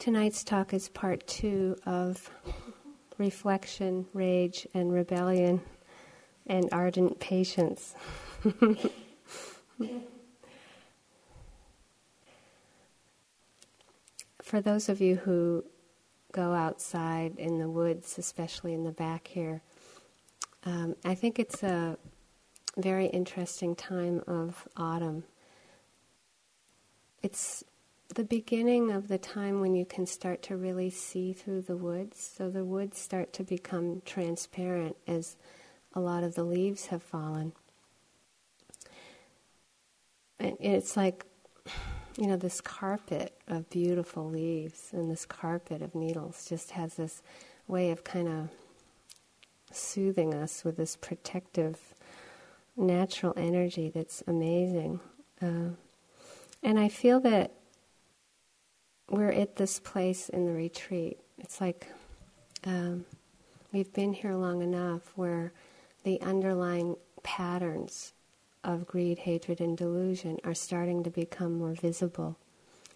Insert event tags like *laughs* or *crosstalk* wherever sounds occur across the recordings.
Tonight's talk is part two of reflection, rage, and rebellion, and ardent patience. *laughs* For those of you who go outside in the woods, especially in the back here, um, I think it's a very interesting time of autumn. It's the beginning of the time when you can start to really see through the woods. So the woods start to become transparent as a lot of the leaves have fallen. And it's like, you know, this carpet of beautiful leaves and this carpet of needles just has this way of kind of soothing us with this protective natural energy that's amazing. Uh, and I feel that we're at this place in the retreat. It's like um, we've been here long enough where the underlying patterns of greed, hatred, and delusion are starting to become more visible.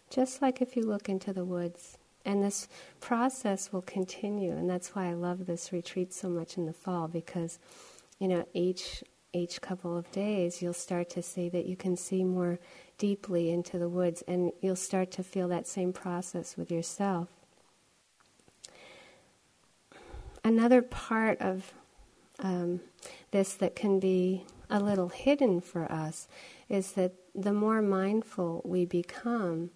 Just like if you look into the woods. And this process will continue, and that's why I love this retreat so much in the fall because, you know, each each couple of days you'll start to see that you can see more deeply into the woods, and you'll start to feel that same process with yourself. Another part of um, this that can be a little hidden for us is that the more mindful we become,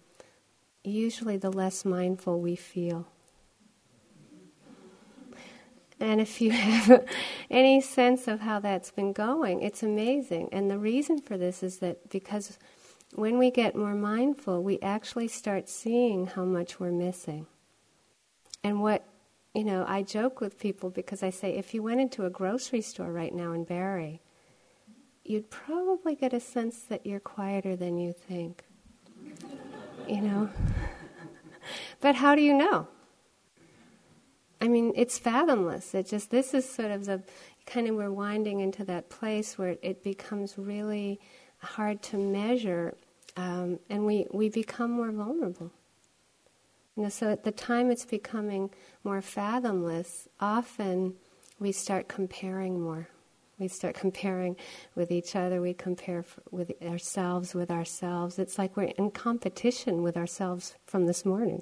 usually the less mindful we feel. And if you *laughs* have any sense of how that's been going, it's amazing. And the reason for this is that because when we get more mindful, we actually start seeing how much we're missing. And what, you know, I joke with people because I say if you went into a grocery store right now in Barre, you'd probably get a sense that you're quieter than you think. you know? *laughs* but how do you know? I mean, it's fathomless. It just, this is sort of the kind of we're winding into that place where it becomes really hard to measure, um, and we, we become more vulnerable. You know, so at the time it's becoming more fathomless, often we start comparing more. We start comparing with each other. We compare f- with ourselves with ourselves. It's like we're in competition with ourselves from this morning.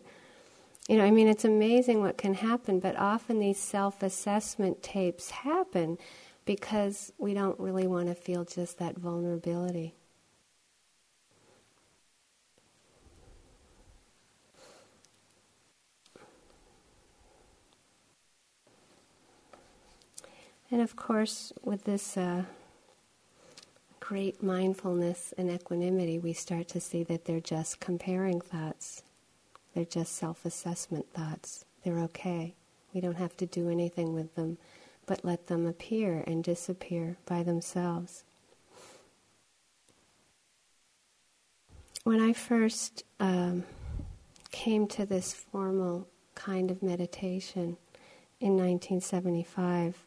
You know, I mean, it's amazing what can happen, but often these self assessment tapes happen because we don't really want to feel just that vulnerability. And of course, with this uh, great mindfulness and equanimity, we start to see that they're just comparing thoughts. They're just self assessment thoughts. They're okay. We don't have to do anything with them but let them appear and disappear by themselves. When I first um, came to this formal kind of meditation in 1975,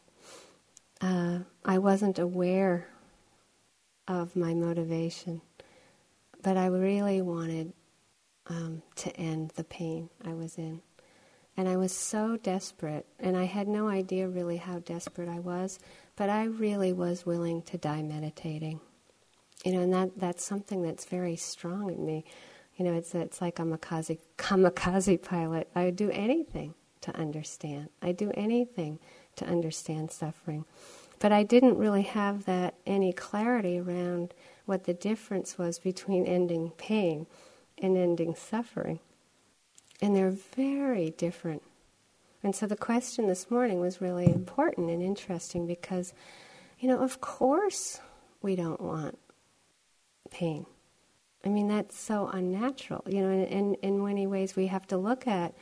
uh, I wasn't aware of my motivation, but I really wanted um, to end the pain I was in. And I was so desperate, and I had no idea really how desperate I was, but I really was willing to die meditating. You know, and that, that's something that's very strong in me. You know, it's, it's like I'm a kamikaze, kamikaze pilot. I would do anything to understand. I'd do anything to understand suffering. But I didn't really have that any clarity around what the difference was between ending pain and ending suffering. And they're very different. And so the question this morning was really important and interesting because, you know, of course we don't want pain. I mean, that's so unnatural. You know, in, in many ways we have to look at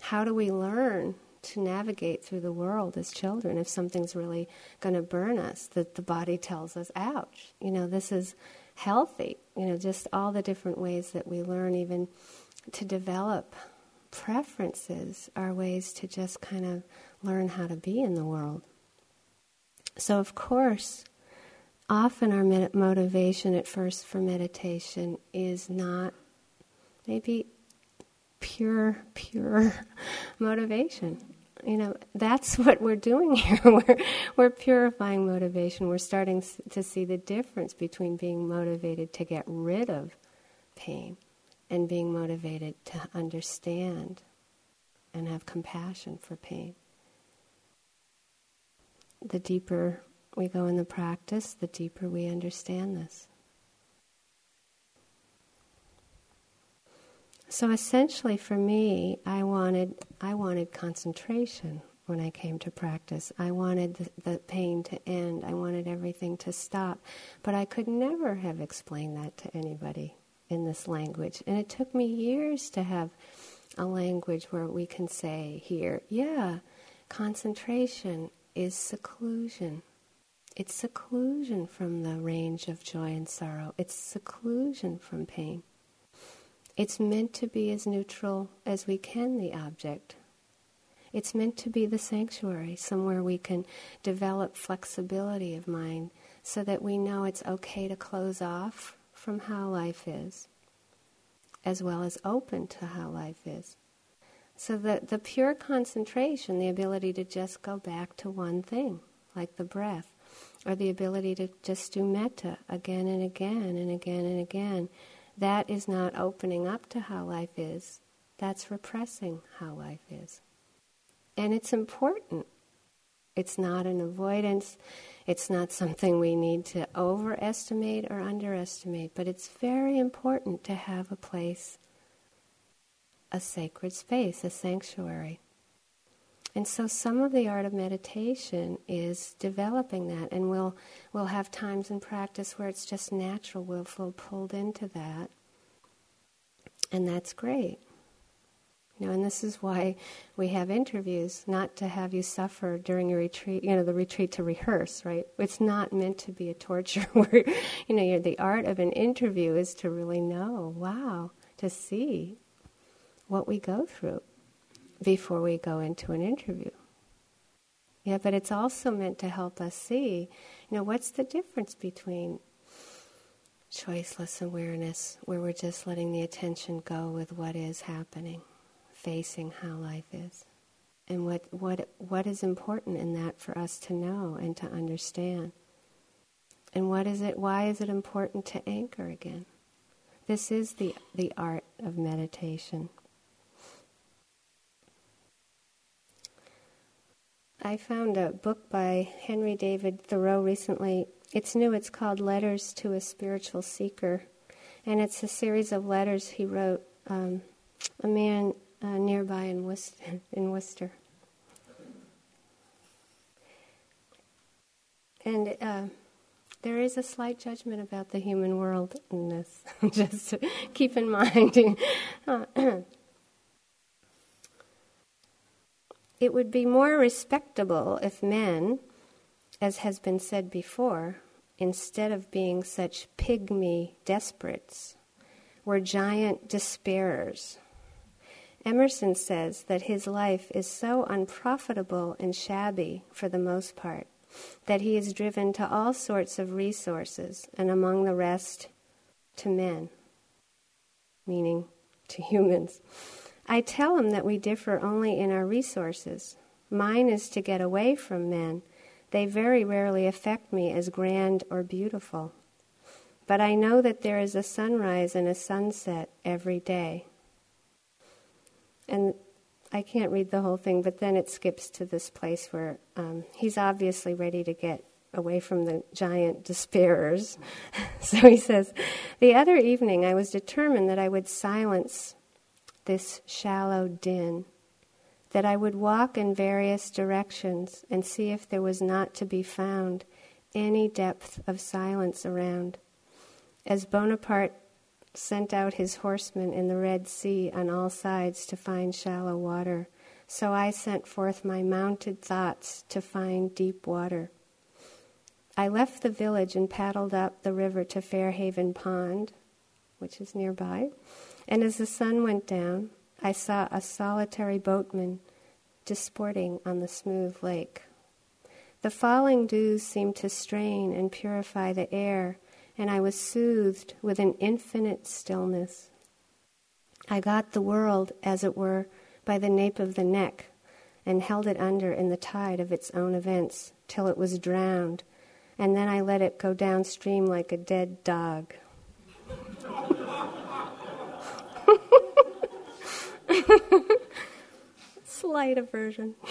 how do we learn to navigate through the world as children if something's really going to burn us, that the body tells us, ouch, you know, this is healthy. You know, just all the different ways that we learn even to develop preferences are ways to just kind of learn how to be in the world. So, of course, often our med- motivation at first for meditation is not maybe pure, pure *laughs* motivation. You know, that's what we're doing here. *laughs* we're, we're purifying motivation. We're starting to see the difference between being motivated to get rid of pain and being motivated to understand and have compassion for pain. The deeper we go in the practice, the deeper we understand this. So essentially for me, I wanted I wanted concentration when I came to practice. I wanted the, the, pain to end. I wanted everything to stop. But I could never have explained that to anybody in this language. And it took me years to have a language where we can say here, yeah, concentration is seclusion. It's seclusion from the range of joy and sorrow. It's seclusion from pain. It's meant to be as neutral as we can, the object. It's meant to be the sanctuary, somewhere we can develop flexibility of mind so that we know it's okay to close off from how life is, as well as open to how life is. So that the pure concentration, the ability to just go back to one thing, like the breath, or the ability to just do metta again and again and again and again that is not opening up to how life is. That's repressing how life is. And it's important. It's not an avoidance. It's not something we need to overestimate or underestimate, but it's very important to have a place, a sacred space, a sanctuary. And so some of the art of meditation is developing that, and we'll, we'll have times in practice where it's just natural, we'll feel pulled into that. And that's great. You know, and this is why we have interviews, not to have you suffer during a retreat, you know, the retreat to rehearse, right? It's not meant to be a torture *laughs* where, you know, the art of an interview is to really know, wow, to see what we go through before we go into an interview. Yeah, but it's also meant to help us see, you know, what's the difference between choiceless awareness, where we're just letting the attention go with what is happening, facing how life is, and what what what is important in that for us to know and to understand. And what is it? Why is it important to anchor again? This is the the art of meditation. I found a book by Henry David Thoreau recently. It's new, it's called Letters to a Spiritual Seeker. And it's a series of letters he wrote um, a man uh, nearby in Worcester, *laughs* in Worcester. And uh, there is a slight judgment about the human world in this, *laughs* just keep in mind. *laughs* It would be more respectable if men, as has been said before, instead of being such pygmy desperates, were giant despairers. Emerson says that his life is so unprofitable and shabby for the most part that he is driven to all sorts of resources, and among the rest, to men, meaning to humans. I tell him that we differ only in our resources. Mine is to get away from men. They very rarely affect me as grand or beautiful. But I know that there is a sunrise and a sunset every day. And I can't read the whole thing, but then it skips to this place where um, he's obviously ready to get away from the giant despairers. *laughs* so he says, The other evening I was determined that I would silence this shallow din, that I would walk in various directions and see if there was not to be found any depth of silence around. As Bonaparte sent out his horsemen in the Red Sea on all sides to find shallow water, so I sent forth my mounted thoughts to find deep water. I left the village and paddled up the river to Fair Haven Pond, which is nearby, and as the sun went down, I saw a solitary boatman disporting on the smooth lake. The falling dews seemed to strain and purify the air, and I was soothed with an infinite stillness. I got the world, as it were, by the nape of the neck and held it under in the tide of its own events till it was drowned, and then I let it go downstream like a dead dog. *laughs* Slight aversion. *laughs*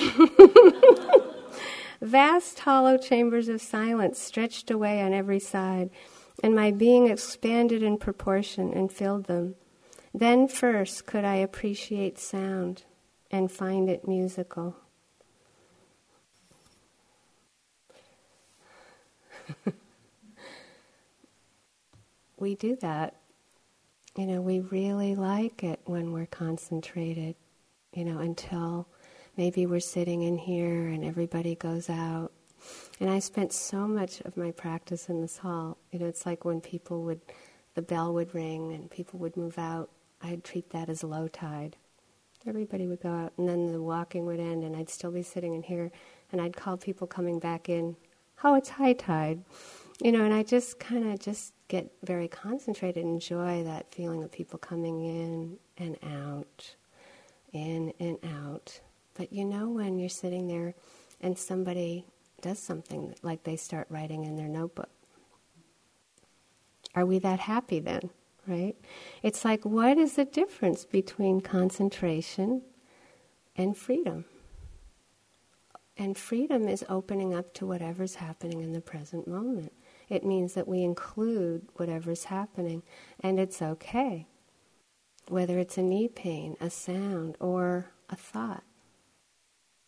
Vast hollow chambers of silence stretched away on every side, and my being expanded in proportion and filled them. Then first could I appreciate sound and find it musical. *laughs* we do that. You know, we really like it when we're concentrated, you know, until maybe we're sitting in here and everybody goes out. And I spent so much of my practice in this hall. You know, it's like when people would, the bell would ring and people would move out. I'd treat that as low tide. Everybody would go out, and then the walking would end, and I'd still be sitting in here, and I'd call people coming back in, "Oh, it's high tide," you know, and I just kind of just get very concentrated, and enjoy that feeling of people coming in and out, in and out. But you know when you're sitting there, and somebody does something like they start writing in their notebook. Are we that happy then? right? It's like, what is the difference between concentration and freedom? And freedom is opening up to whatever's happening in the present moment. It means that we include whatever's happening, and it's okay. Whether it's a knee pain, a sound, or a thought.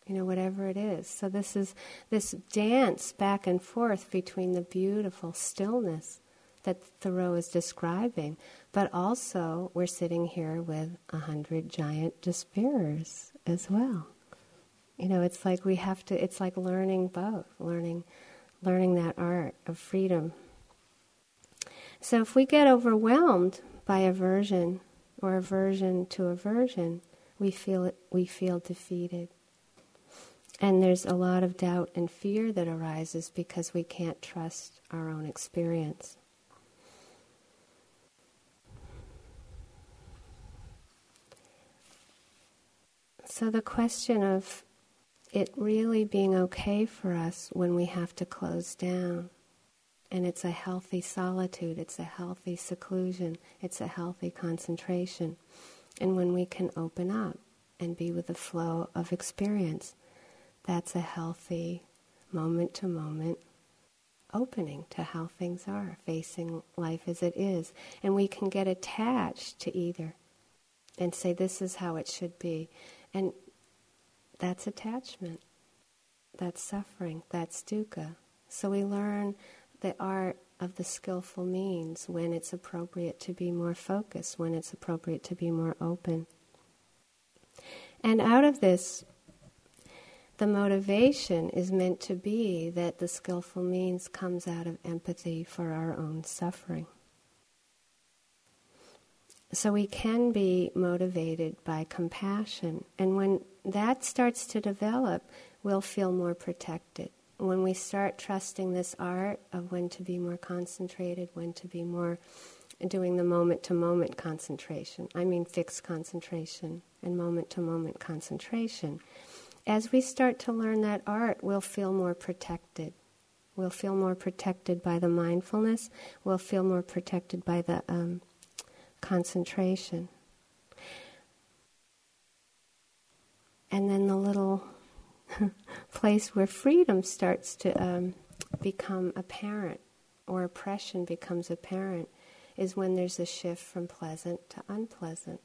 You know, whatever it is. So, this is this dance back and forth between the beautiful stillness that Thoreau is describing, but also we're sitting here with a hundred giant despairers as well. You know, it's like we have to, it's like learning both, learning, learning that art of freedom. So if we get overwhelmed by aversion or aversion to aversion, we feel we feel defeated. And there's a lot of doubt and fear that arises because we can't trust our own experience. So the question of it really being okay for us when we have to close down. And it's a healthy solitude, it's a healthy seclusion, it's a healthy concentration. And when we can open up and be with the flow of experience, that's a healthy moment to moment opening to how things are, facing life as it is. And we can get attached to either and say, this is how it should be. And that's attachment. That's suffering. That's dukkha. So we learn the art of the skillful means when it's appropriate to be more focused, when it's appropriate to be more open. And out of this, the motivation is meant to be that the skillful means comes out of empathy for our own suffering. So we can be motivated by compassion. And when that starts to develop, we'll feel more protected. When we start trusting this art of when to be more concentrated, when to be more doing the moment to moment concentration, I mean fixed concentration and moment to moment concentration. As we start to learn that art, we'll feel more protected. We'll feel more protected by the mindfulness. We'll feel more protected by the um, concentration. And then the little *laughs* place where freedom starts to um, become apparent or oppression becomes apparent is when there's a shift from pleasant to unpleasant.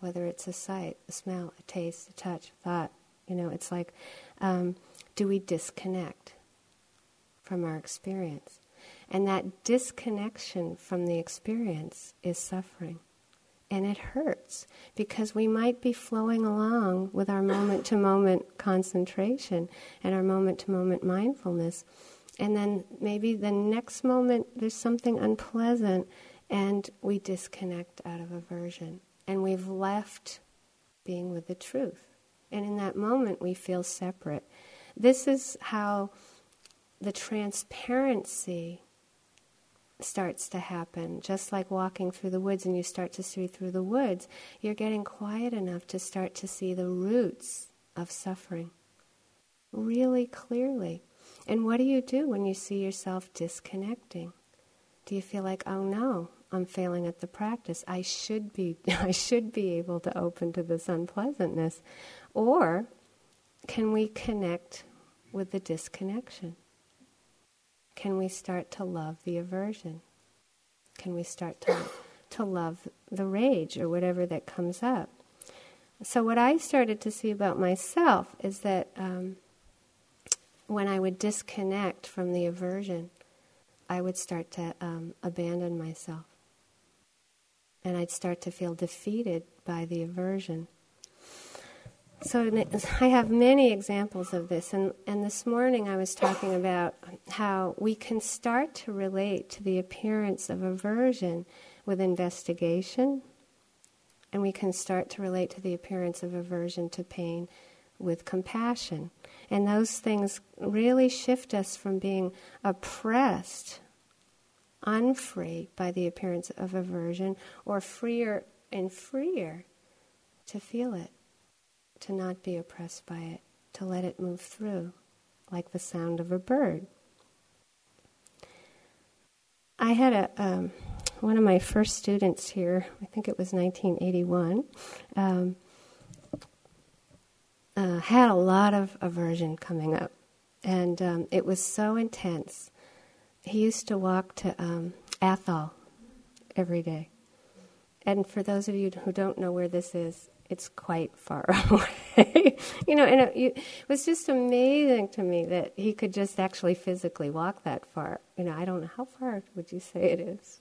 Whether it's a sight, a smell, a taste, a touch, a thought. You know, it's like, um, do we disconnect from our experience? And that disconnection from the experience is suffering. And it hurts because we might be flowing along with our moment to moment concentration and our moment to moment mindfulness. And then maybe the next moment there's something unpleasant and we disconnect out of aversion. And we've left being with the truth. And in that moment we feel separate. This is how the transparency starts to happen. Just like walking through the woods and you start to see through the woods, you're getting quiet enough to start to see the roots of suffering really clearly. And what do you do when you see yourself disconnecting? Do you feel like, oh no, I'm failing at the practice. I should be *laughs* I should be able to open to this unpleasantness. Or can we connect with the disconnection? Can we start to love the aversion? Can we start to, to love the rage or whatever that comes up? So, what I started to see about myself is that um, when I would disconnect from the aversion, I would start to um, abandon myself. And I'd start to feel defeated by the aversion. So *laughs* I have many examples of this, and, and this morning I was talking about how we can start to relate to the appearance of aversion with investigation, and we can start to relate to the appearance of aversion to pain with compassion. And those things really shift us from being oppressed, unfree by the appearance of aversion, or freer and freer to feel it to not be oppressed by it, to let it move through, like the sound of a bird. I had a um, one of my first students here. I think it was 1981. Um, uh, had a lot of aversion coming up, and um, it was so intense. He used to walk to um, Athol every day. And for those of you who don't know where this is, it's quite far *laughs* away. you know, and it, it, was just amazing to me that he could just actually physically walk that far. You know, I don't know how far would you say it is.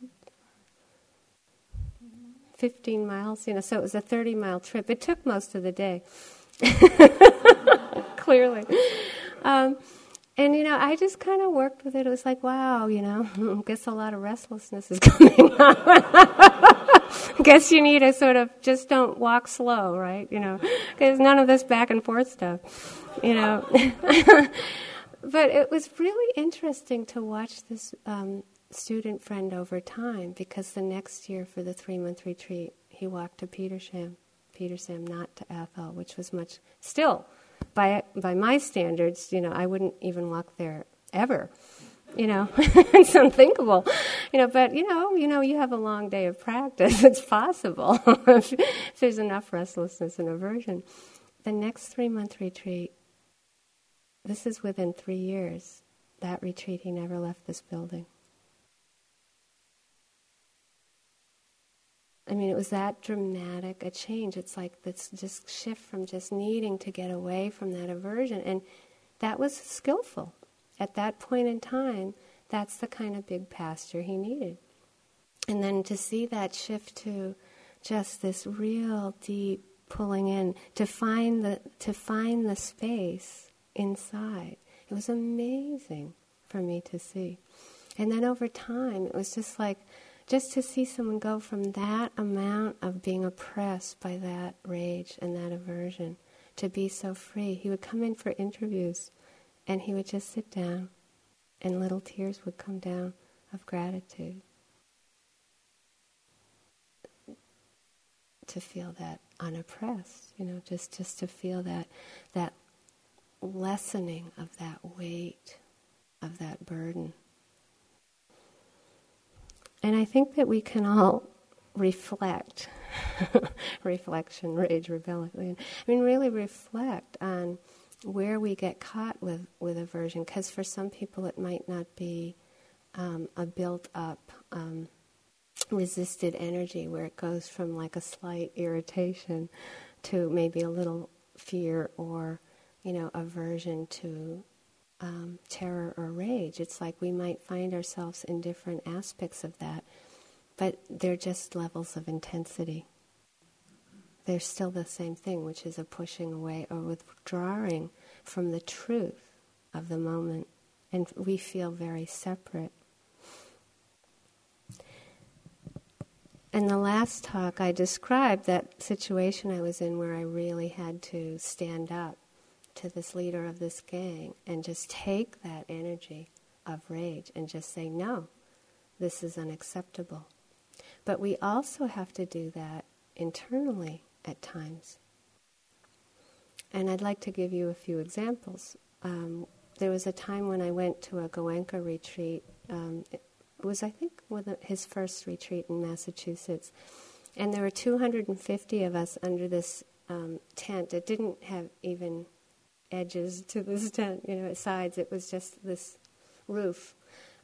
15 miles, you know, so it was a 30 mile trip. It took most of the day, *laughs* clearly. Um, and, you know, I just kind of worked with it. It was like, wow, you know, *laughs* guess a lot of restlessness is *laughs* coming on. *laughs* guess you need to sort of just don't walk slow, right? You know, because none of this back and forth stuff, you know. but it was really interesting to watch this um, student friend over time because the next year for the three month retreat, he walked to Petersham, Petersham, not to Athol, which was much still by by my standards. You know, I wouldn't even walk there ever you know *laughs* it's unthinkable. You know but you know you know you have a long day of practice. *laughs* It's possible. *laughs* If, if there's enough restlessness and aversion. The next three month retreat this is within three years that retreat he never left this building I mean, it was that dramatic a change. It's like this just shift from just needing to get away from that aversion. And that was skillful at that point in time, that's the kind of big pasture he needed. And then to see that shift to just this real deep pulling in to find the to find the space inside. It was amazing for me to see. And then over time it was just like just to see someone go from that amount of being oppressed by that rage and that aversion to be so free. He would come in for interviews and he would just sit down, and little tears would come down of gratitude. To feel that unoppressed, you know, just, just to feel that that lessening of that weight, of that burden. And I think that we can all reflect, *laughs* reflection, rage, rebellion. I mean, really reflect on where we get caught with, with aversion, because for some people it might not be um, a built up, um, resisted energy where it goes from like a slight irritation to maybe a little fear or, you know, aversion to um, terror or rage. It's like we might find ourselves in different aspects of that, but they're just levels of intensity They're still the same thing, which is a pushing away or withdrawing from the truth of the moment. And we feel very separate. In the last talk, I described that situation I was in where I really had to stand up to this leader of this gang and just take that energy of rage and just say, no, this is unacceptable. But we also have to do that internally at times. And I'd like to give you a few examples. Um, there was a time when I went to a Goenka retreat. Um, it was, I think, his first retreat in Massachusetts. And there were 250 of us under this um, tent. It didn't have even edges to this *laughs* tent, you know, sides. It was just this roof.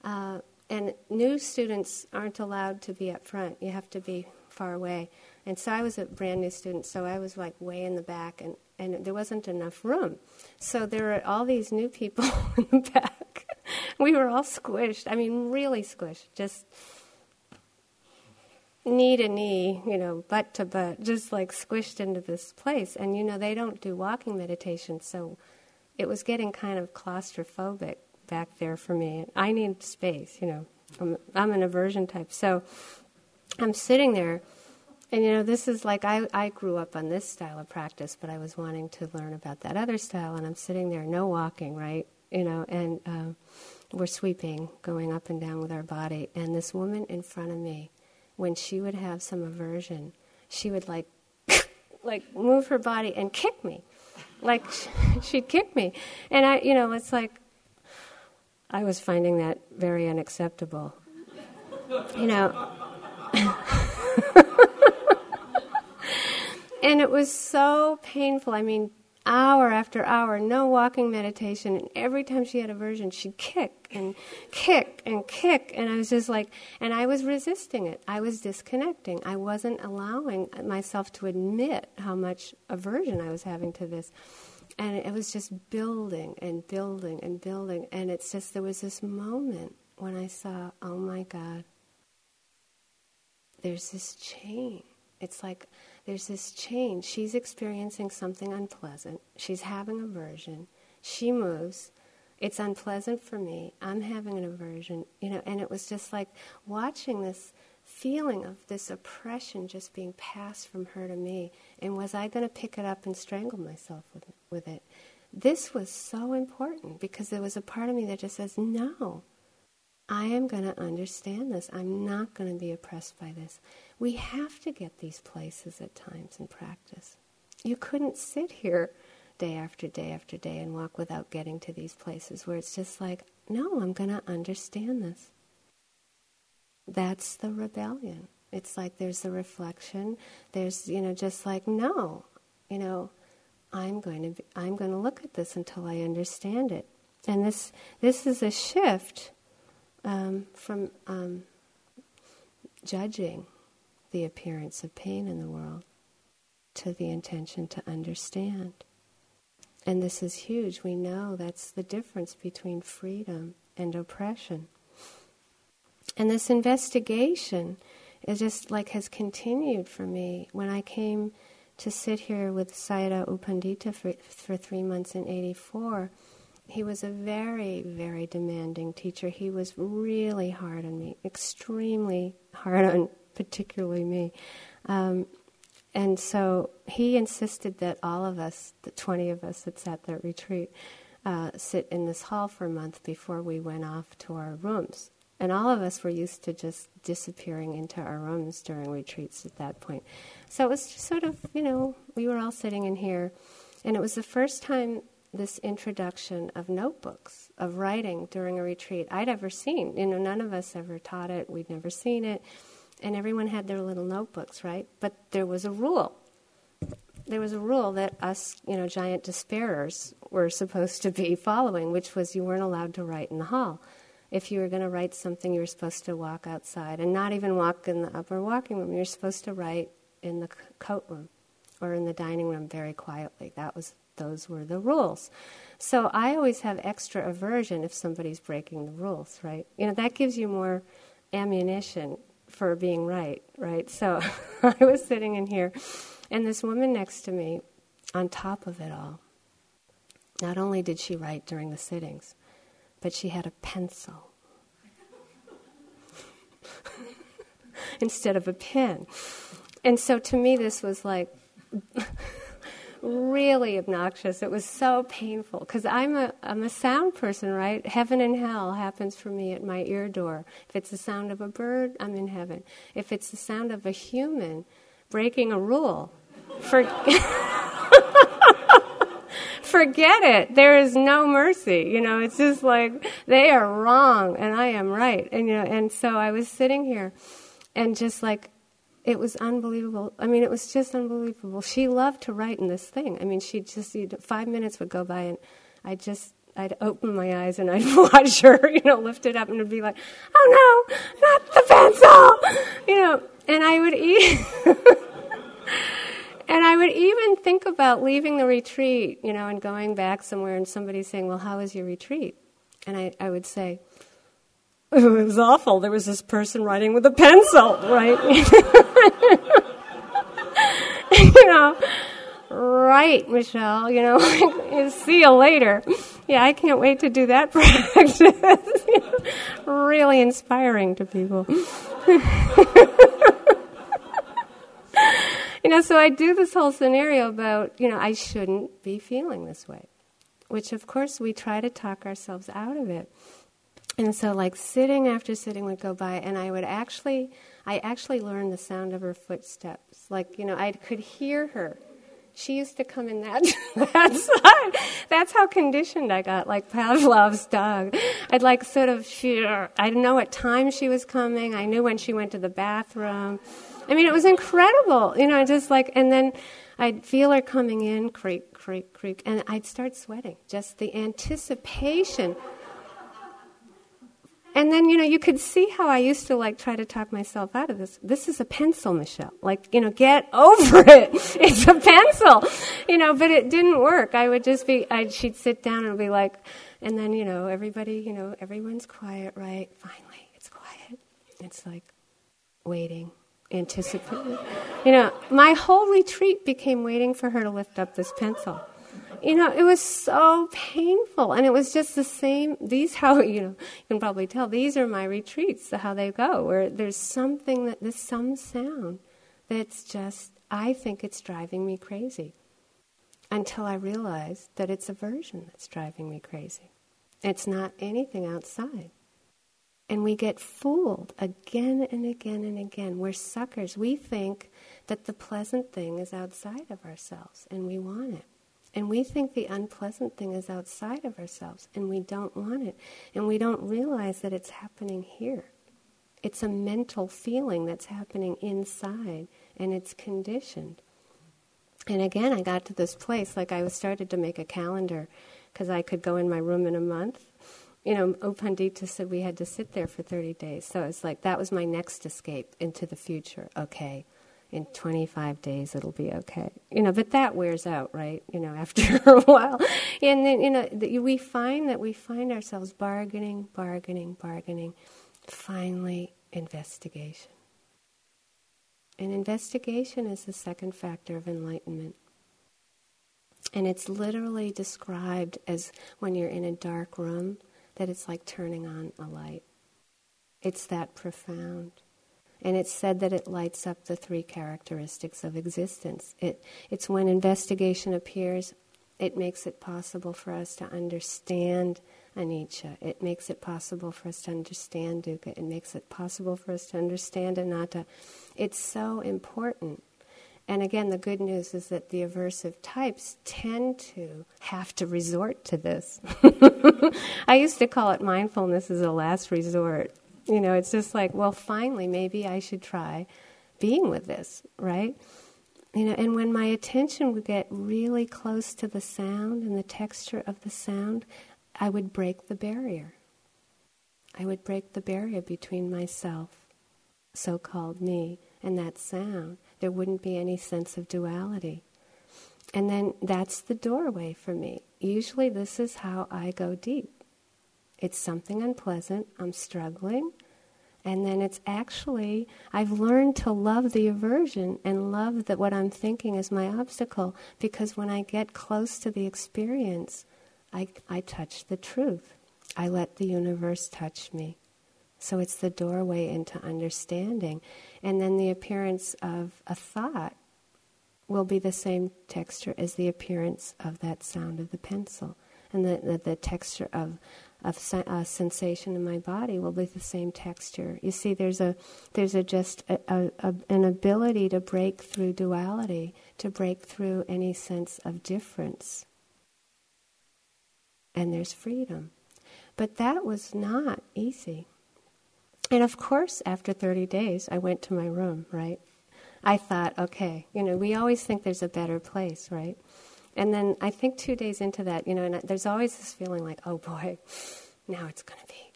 Uh, and new students aren't allowed to be up front. You have to be far away. And so I was a brand new student, so I was like way in the back, and, and there wasn't enough room. So there were all these new people *laughs* in the back. *laughs* we were all squished. I mean, really squished. Just knee to knee, you know, butt to butt, just like squished into this place. And, you know, they don't do walking meditation, so it was getting kind of claustrophobic back there for me. I need space, you know. I'm, I'm an aversion type. So I'm sitting there, and you know, this is like I, I grew up on this style of practice, but I was wanting to learn about that other style, and I'm sitting there, no walking, right? You know, and uh, we're sweeping, going up and down with our body. And this woman in front of me, when she would have some aversion, she would like, *laughs* like move her body and kick me, like *laughs* she'd kick me, and I, you know, it's like I was finding that very unacceptable. You know. *laughs* and it was so painful. I mean, hour after hour, no walking meditation. And every time she had aversion, she'd kick and kick and kick. And I was just like, and I was resisting it. I was disconnecting. I wasn't allowing myself to admit how much aversion I was having to this and it was just building and building and building. And it's just, there was this moment when I saw, oh my God, there's this chain. It's like there's this chain. She's experiencing something unpleasant. She's having aversion. She moves. It's unpleasant for me. I'm having an aversion, you know, and it was just like watching this feeling of this oppression just being passed from her to me. And was I going to pick it up and strangle myself with, with it? This was so important because there was a part of me that just says, no, I am going to understand this. I'm not going to be oppressed by this. We have to get these places at times in practice. You couldn't sit here day after day after day and walk without getting to these places where it's just like, no, I'm going to understand this that's the rebellion. It's like there's the reflection. There's, you know, just like, no, you know, I'm going to be, I'm going to look at this until I understand it. And this this is a shift um, from um, judging the appearance of pain in the world to the intention to understand. And this is huge. We know that's the difference between freedom and oppression. And this investigation is just like has continued for me. When I came to sit here with Sayadaw U Pandita for, for three months in 84, he was a very, very demanding teacher. He was really hard on me, extremely hard on particularly me. Um, and so he insisted that all of us, the 20 of us that sat that retreat, uh, sit in this hall for a month before we went off to our rooms. And all of us were used to just disappearing into our rooms during retreats at that point. So it was just sort of, you know, we were all sitting in here. And it was the first time this introduction of notebooks, of writing during a retreat, I'd ever seen. You know, none of us ever taught it, we'd never seen it. And everyone had their little notebooks, right? But there was a rule. There was a rule that us, you know, giant despairers were supposed to be following, which was you weren't allowed to write in the hall if you were going to write something, you were supposed to walk outside and not even walk in the upper walking room. You're supposed to write in the coat room or in the dining room very quietly. That was those were the rules. So I always have extra aversion if somebody's breaking the rules, right? You know, that gives you more ammunition for being right, right? So *laughs* I was sitting in here and this woman next to me on top of it all. Not only did she write during the sittings, but she had a pencil *laughs* instead of a pen. And so to me, this was like *laughs* really obnoxious. It was so painful because I'm a I'm a sound person, right? Heaven and hell happens for me at my ear door. If it's the sound of a bird, I'm in heaven. If it's the sound of a human breaking a rule, for, *laughs* forget it. There is no mercy. You know, it's just like they are wrong and I am right. And you know, and so I was sitting here and just like it was unbelievable. I mean, it was just unbelievable. She loved to write in this thing. I mean, she just five minutes would go by, and I just I'd open my eyes and I'd *laughs* watch her, you know, lift it up and be like, "Oh no, not the pencil," you know. And I would eat, *laughs* and I would even think about leaving the retreat, you know, and going back somewhere, and somebody saying, "Well, how was your retreat?" And I, I would say, *laughs* it was awful. There was this person writing with a pencil, right? *laughs* you know, right, Michele, you know, *laughs* see you later. Yeah, I can't wait to do that practice. really inspiring to people. you know, so I do this whole scenario about, you know, I shouldn't be feeling this way, which of course we try to talk ourselves out of it. And so, like sitting after sitting would go by, and I would actually, I actually learned the sound of her footsteps. Like you know, I could hear her. She used to come in that *laughs* that side. That's how conditioned I got, like Pavlov's dog. I'd like sort of, I'd know what time she was coming. I knew when she went to the bathroom. I mean, it was incredible. You know, just like, and then I'd feel her coming in, creak, creak, creak, and I'd start sweating. Just the anticipation and then, you know, you could see how I used to like try to talk myself out of this. This is a pencil, Michele. Like, you know, get *laughs* over it. It's a pencil. You know, but it didn't work. I would just be, I'd, she'd sit down and be like, and then, you know, everybody, you know, everyone's quiet, right? Finally, it's quiet. It's like waiting, anticipating. You know, my whole retreat became waiting for her to lift up this pencil you know, it was so painful. And it was just the same. These, *laughs* how, you know, you can probably tell, these are my retreats, how they go, where there's something that, there's some sound that's just, I think it's driving me crazy. Until I realize that it's aversion that's driving me crazy. It's not anything outside. And we get fooled again and again and again. We're suckers. We think that the pleasant thing is outside of ourselves and we want it. And we think the unpleasant thing is outside of ourselves, and we don't want it. And we don't realize that it's happening here. It's a mental feeling that's happening inside, and it's conditioned. And again, I got to this place, like I started to make a calendar because I could go in my room in a month. You know, U Pandita said we had to sit there for 30 days. So it's like that was my next escape into the future. Okay, in 25 days it'll be okay. You know, but that wears out, right? You know, *laughs* after a while. And then, you know, we find that we find ourselves bargaining, bargaining, bargaining. Finally, investigation. And investigation is the second factor of enlightenment. And it's literally described as when you're in a dark room, that it's like turning on a light. It's that profound. And it's said that it lights up the three characteristics of existence. It, it's when investigation appears, it makes it possible for us to understand anicca. It makes it possible for us to understand dukkha. It makes it possible for us to understand anatta. It's so important. And again, the good news is that the aversive types tend to have to resort to this. *laughs* I used to call it mindfulness as a last resort. You know, it's just like, well, finally, maybe I should try being with this, right? You know, and when my attention would get really close to the sound and the texture of the sound, I would break the barrier. I would break the barrier between myself, so called me, and that sound. There wouldn't be any sense of duality. And then that's the doorway for me. Usually, this is how I go deep. It's something unpleasant, I'm struggling, and then it's actually, I've learned to love the aversion and love that what I'm thinking is my obstacle because when I get close to the experience, I, I touch the truth. I let the universe touch me. So it's the doorway into understanding. And then the appearance of a thought will be the same texture as the appearance of that sound of the pencil. And the, the, the texture of, of uh, sensation in my body will be the same texture. You see, there's a there's a just a, a, a, an ability to break through duality, to break through any sense of difference, and there's freedom. But that was not easy. And of course, after 30 days, I went to my room. Right? I thought, okay, you know, we always think there's a better place, right? And then I think two days into that, you know, and there's always this feeling like, oh boy, now it's going to be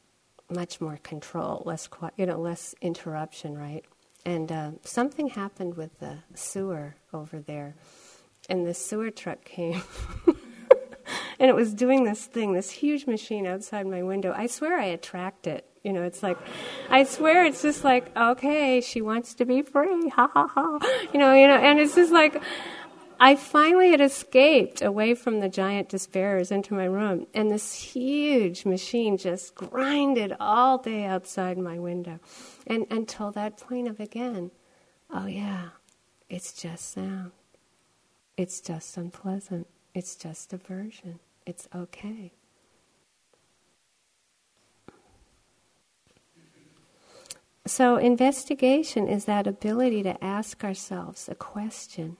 much more control, less, you know, less interruption, right? And uh, something happened with the sewer over there, and the sewer truck came. *laughs* and it was doing this thing, this huge machine outside my window. I swear I attract it. You know, it's like, I swear it's just like, okay, she wants to be free, ha ha ha. You know, you know, and it's just like, I finally had escaped away from the giant despairers into my room, and this huge machine just grinded all day outside my window. And until that point of again, oh yeah, it's just sound. It's just unpleasant. It's just aversion. It's okay. So, investigation is that ability to ask ourselves a question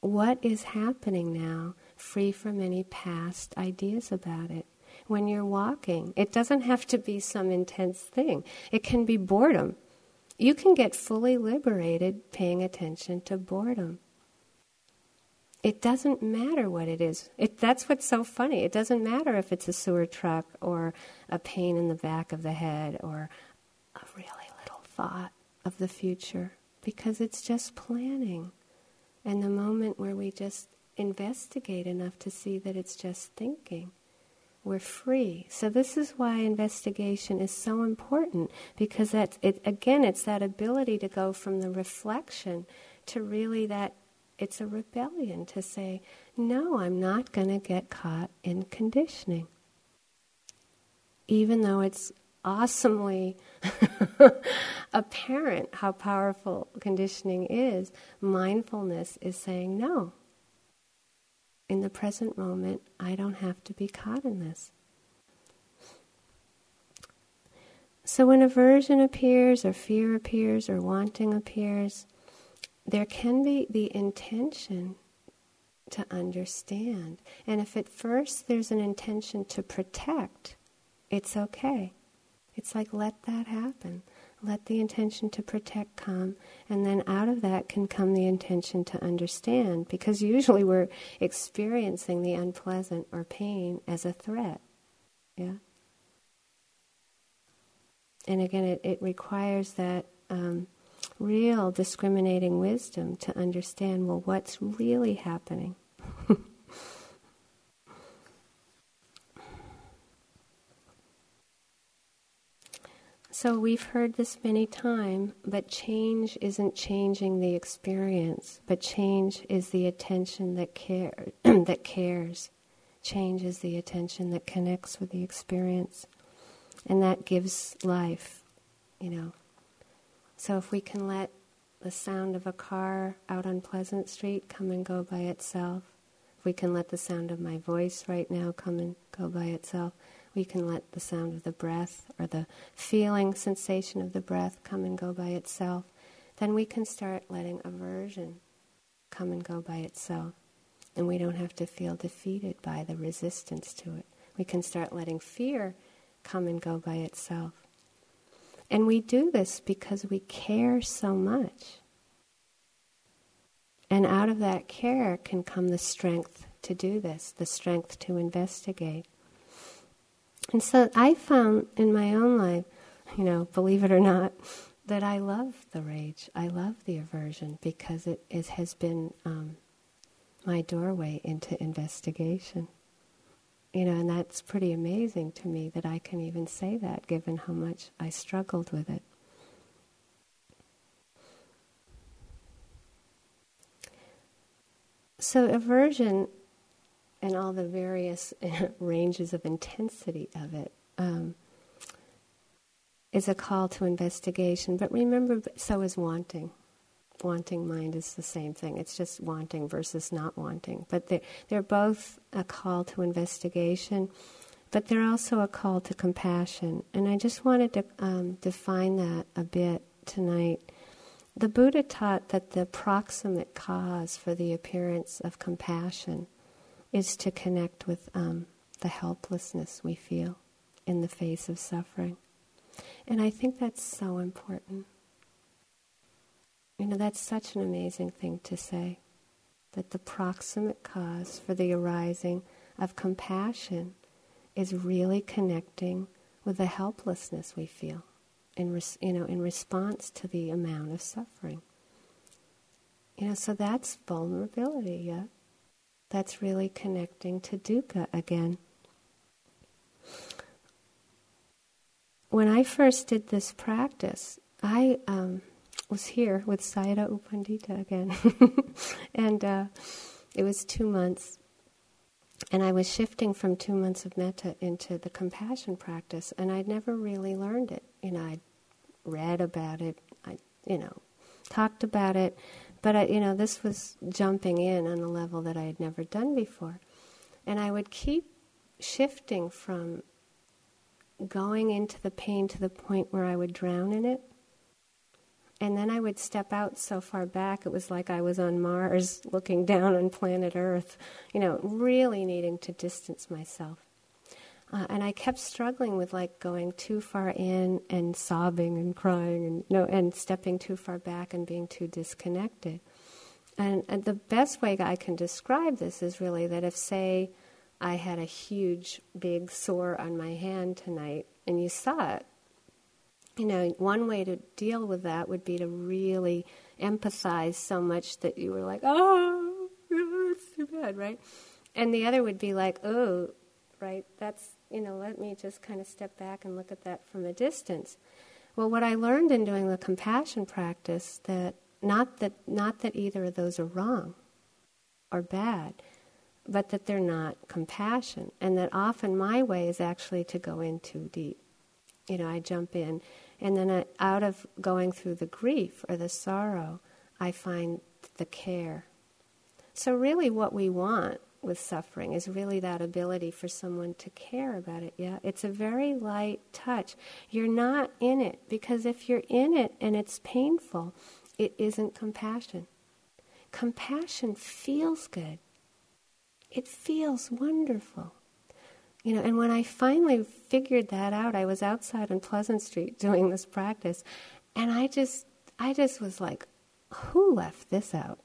what is happening now, free from any past ideas about it. When you're walking, it doesn't have to be some intense thing, it can be boredom. You can get fully liberated paying attention to boredom. It doesn't matter what it is. It, that's what's so funny. It doesn't matter if it's a sewer truck or a pain in the back of the head or a really little thought of the future because it's just planning. And the moment where we just investigate enough to see that it's just thinking, we're free. So this is why investigation is so important because that's it again it's that ability to go from the reflection to really that it's a rebellion to say, no, I'm not going to get caught in conditioning. Even though it's awesomely *laughs* apparent how powerful conditioning is, mindfulness is saying, no. In the present moment, I don't have to be caught in this. So when aversion appears, or fear appears, or wanting appears, there can be the intention to understand. And if at first there's an intention to protect, it's okay. It's like let that happen. Let the intention to protect come, and then out of that can come the intention to understand, because usually we're experiencing the unpleasant or pain as a threat. Yeah? And again, it, it requires that um, real discriminating wisdom to understand well, what's really happening? So we've heard this many times, but change isn't changing the experience, but change is the attention that care *clears throat* that cares. Change is the attention that connects with the experience, and that gives life, you know. So if we can let the sound of a car out on Pleasant Street come and go by itself, if we can let the sound of my voice right now come and go by itself, we can let the sound of the breath or the feeling, sensation of the breath come and go by itself. Then we can start letting aversion come and go by itself. And we don't have to feel defeated by the resistance to it. We can start letting fear come and go by itself. And we do this because we care so much. And out of that care can come the strength to do this, the strength to investigate. And so I found in my own life, you know, believe it or not, that I love the rage. I love the aversion because it, it has been um, my doorway into investigation. You know, and that's pretty amazing to me that I can even say that given how much I struggled with it. So, aversion and all the various *laughs* ranges of intensity of it um, is a call to investigation. But remember, so is wanting. wanting mind is the same thing. It's just wanting versus not wanting. But they're, they're both a call to investigation, but they're also a call to compassion. And I just wanted to um, define that a bit tonight. The Buddha taught that the proximate cause for the appearance of compassion is to connect with um, the helplessness we feel in the face of suffering. And I think that's so important. You know, that's such an amazing thing to say that the proximate cause for the arising of compassion is really connecting with the helplessness we feel in res- you know in response to the amount of suffering. You know, so that's vulnerability, yeah. That's really connecting to dukkha again. When I first did this practice, I um, was here with Sayadaw U Pandita again, *laughs* and uh, it was two months and I was shifting from two months of metta into the compassion practice, and I'd never really learned it. You know, I'd read about it, I, you know, talked about it, but I, you know, this was jumping in on a level that I had never done before, and I would keep shifting from going into the pain to the point where I would drown in it and then I would step out so far back, it was like I was on Mars looking down on planet Earth, you know, really needing to distance myself. Uh, and I kept struggling with like going too far in and sobbing and crying and know, and stepping too far back and being too disconnected. And, and the best way I can describe this is really that if, say, I had a huge, big sore on my hand tonight and you saw it, you know, one way to deal with that would be to really empathize so much that you were like, oh, it's too bad, right? And the other would be like, oh, right, that's, you know, let me just kind of step back and look at that from a distance. Well, what I learned in doing the compassion practice that not that not that either of those are wrong or bad, but that they're not compassion, and that often my way is actually to go in too deep. You know, I jump in and then I, out of going through the grief or the sorrow, I find the care. So, really, what we want with suffering is really that ability for someone to care about it. Yeah, it's a very light touch. You're not in it because if you're in it and it's painful, it isn't compassion. Compassion feels good. It feels wonderful. You know, and when I finally figured that out, I was outside on Pleasant Street *laughs* doing this practice, and I just, I just was like, who left this out?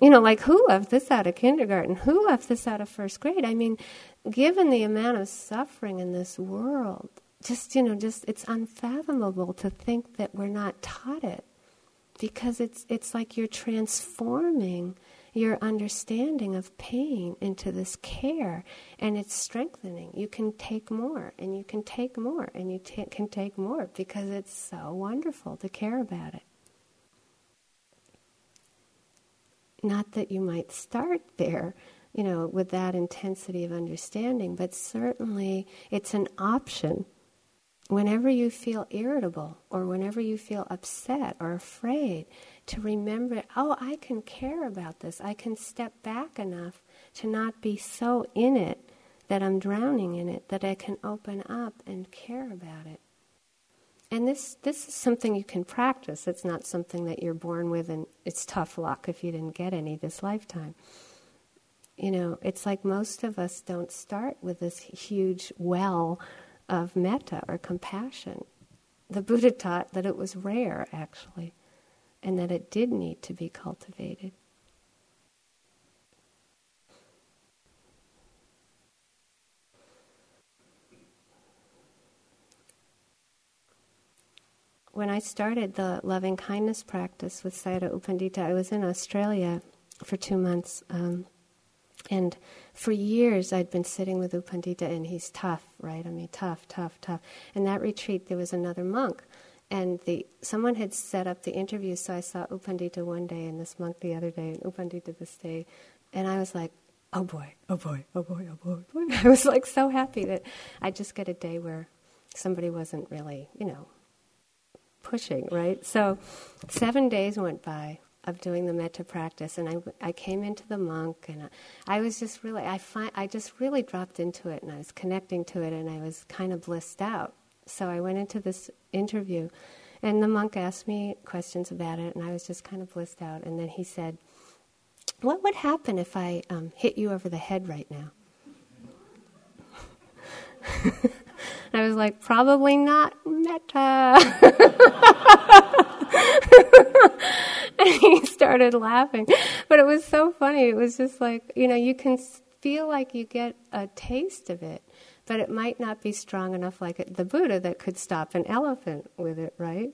You know, like who left this out of kindergarten? Who left this out of first grade? I mean, given the amount of suffering in this world, just, you know, just it's unfathomable to think that we're not taught it because it's, it's like you're transforming your understanding of pain into this care and it's strengthening. You can take more and you can take more and you can take more because it's so wonderful to care about it. Not that you might start there, you know, with that intensity of understanding, but certainly it's an option whenever you feel irritable or whenever you feel upset or afraid, to remember, oh, I can care about this. I can step back enough to not be so in it that I'm drowning in it, that I can open up and care about it. And this, this is something you can practice. It's not something that you're born with and it's tough luck if you didn't get any this lifetime. You know, it's like most of us don't start with this huge well of metta or compassion. The Buddha taught that it was rare, actually, and that it did need to be cultivated. When I started the loving kindness practice with Sayadaw U Pandita, I was in Australia for two months. Um, and for years, I'd been sitting with U Pandita, and he's tough, right? I mean, tough, tough, tough. And that retreat, there was another monk, and the someone had set up the interview. So I saw U Pandita one day, and this monk the other day, and U Pandita this day, and I was like, "Oh boy, oh boy, oh boy, oh boy, oh boy!" *laughs* I was like so happy that I just get a day where somebody wasn't really, you know, pushing, right? So seven days went by of doing the metta practice, and I, I came into the monk, and I, I was just really, I, find, I just really dropped into it, and I was connecting to it, and I was kind of blissed out. So I went into this interview, and the monk asked me questions about it, and I was just kind of blissed out. And then he said, What would happen if I um, hit you over the head right now? *laughs* I was like, Probably not metta. and he started laughing. But it was so funny. It was just like, you know, you can feel like you get a taste of it, but it might not be strong enough like the Buddha that could stop an elephant with it, right?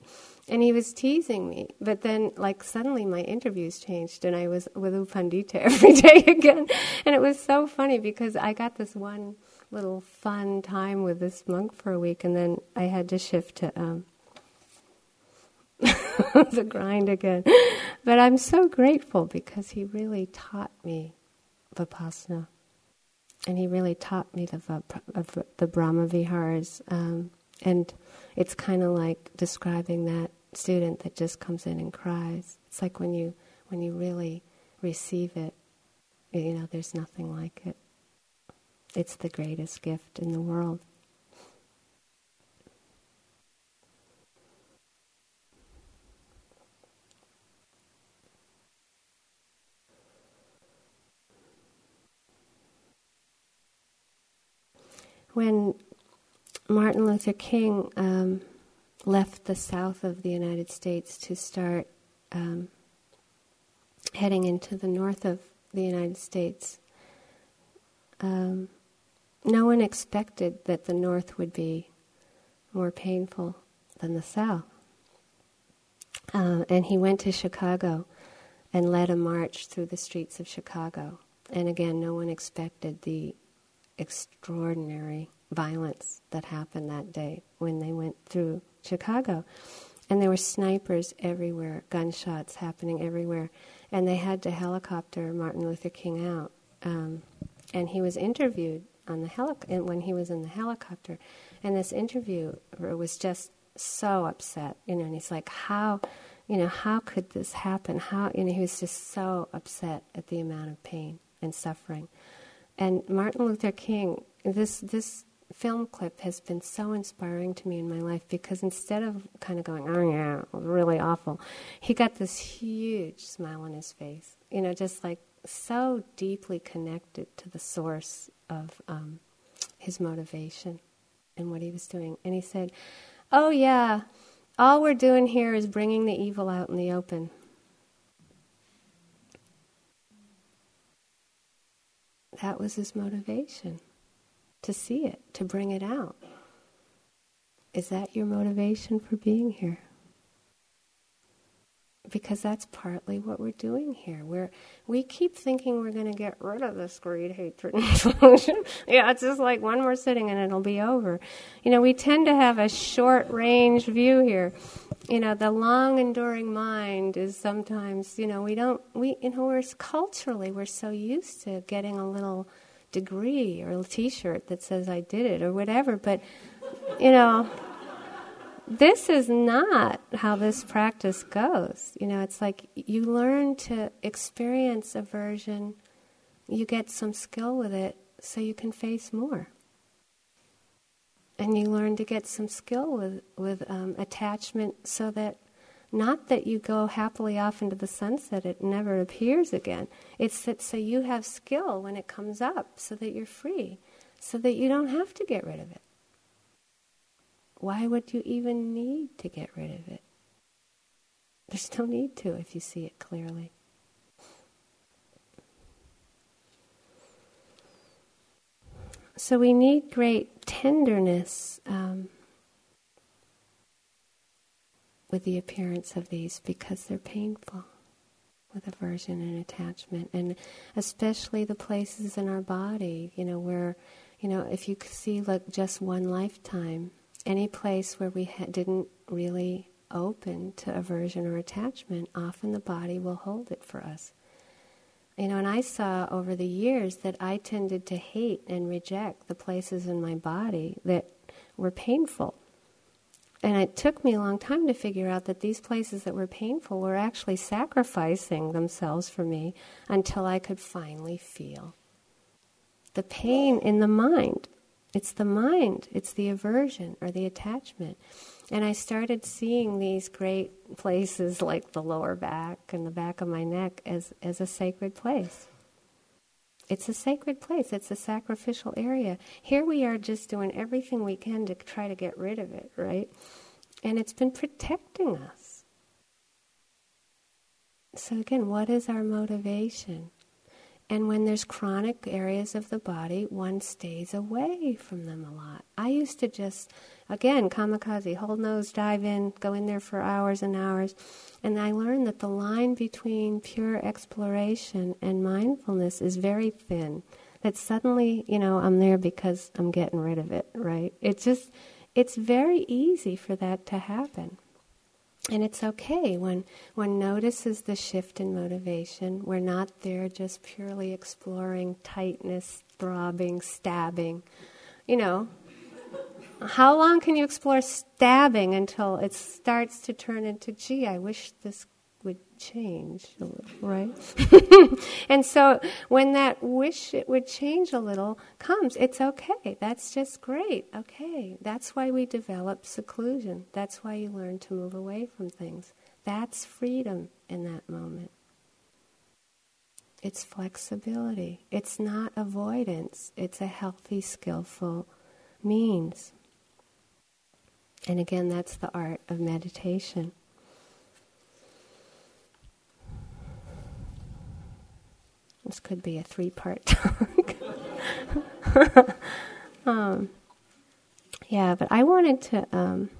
And he was teasing me. But then, like, suddenly my interviews changed, and I was with U Pandita *laughs* every day again. And it was so funny because I got this one little fun time with this monk for a week, and then I had to shift to um, *laughs* the grind again. But I'm so grateful because he really taught me Vipassana. And he really taught me the, the Brahma Viharas. Um, and it's kind of like describing that student that just comes in and cries. It's like when you, when you really receive it, you know, there's nothing like it. It's the greatest gift in the world. when Martin Luther King um, left the south of the United States to start um, heading into the north of the United States, um, no one expected that the north would be more painful than the south. Uh, and he went to Chicago and led a march through the streets of Chicago. And again, no one expected the extraordinary violence that happened that day when they went through Chicago. And there were snipers everywhere, gunshots happening everywhere. And they had to helicopter Martin Luther King out. Um, and he was interviewed on the helic- when he was in the helicopter. And this interviewer was just so upset, you know, and he's like, how, you know, how could this happen? How, you know, he was just so upset at the amount of pain and suffering. And Martin Luther King, this this film clip has been so inspiring to me in my life because instead of kind of going, oh yeah, really awful, he got this huge smile on his face. You know, just like so deeply connected to the source of um, his motivation and what he was doing. And he said, oh yeah, all we're doing here is bringing the evil out in the open. That was his motivation to see it, to bring it out. Is that your motivation for being here? Because that's partly what we're doing here. We're, we keep thinking we're going to get rid of this greed, hatred, and delusion. *laughs* yeah, it's just like one more sitting and it'll be over. You know, we tend to have a short range view here you know, the long enduring mind is sometimes, you know, we don't, we, you know, we're culturally, we're so used to getting a little degree or a t shirt that says I did it or whatever, but, you know, this is not how this practice goes. You know, it's like you learn to experience aversion, you get some skill with it so you can face more and you learn to get some skill with with um, attachment, so that not that you go happily off into the sunset, it never appears again. It's that so you have skill when it comes up, so that you're free, so that you don't have to get rid of it. Why would you even need to get rid of it? There's no need to if you see it clearly. So we need great tenderness um, with the appearance of these because they're painful with aversion and attachment, and especially the places in our body, you know, where, you know, if you see like just one lifetime, any place where we ha- didn't really open to aversion or attachment, often the body will hold it for us. You know, and I saw over the years that I tended to hate and reject the places in my body that were painful. and it took me a long time to figure out that these places that were painful were actually sacrificing themselves for me until I could finally feel the pain in the mind. It's the mind, it's the aversion or the attachment. And I started seeing these great *laughs* places like the lower back and the back of my neck as, as a sacred place. It's a sacred place. It's a sacrificial area. Here we are just doing everything we can to try to get rid of it, right? And it's been protecting us. So, again, what is our motivation? And when there's chronic areas of the body, one stays away from them a lot. I used to just, again, kamikaze, hold nose, dive in, go in there for hours and hours. And I learned that the line between pure exploration and mindfulness is very thin. That suddenly, you know, I'm there because I'm getting rid of it, right? It's just, it's very easy for that to happen. And it's okay when one notices the shift in motivation. We're not there just purely exploring tightness, throbbing, stabbing. You know, how long can you explore stabbing until it starts to turn into, gee, I wish this change, right? *laughs* and so when that wish it would change a little comes, it's okay. That's just great. Okay. That's why we develop seclusion. That's why you learn to move away from things. That's freedom in that moment. It's flexibility. It's not avoidance. It's a healthy, skillful means. And again, that's the art of meditation. This could be a three part *laughs* talk. *laughs* um, yeah, but I wanted to um,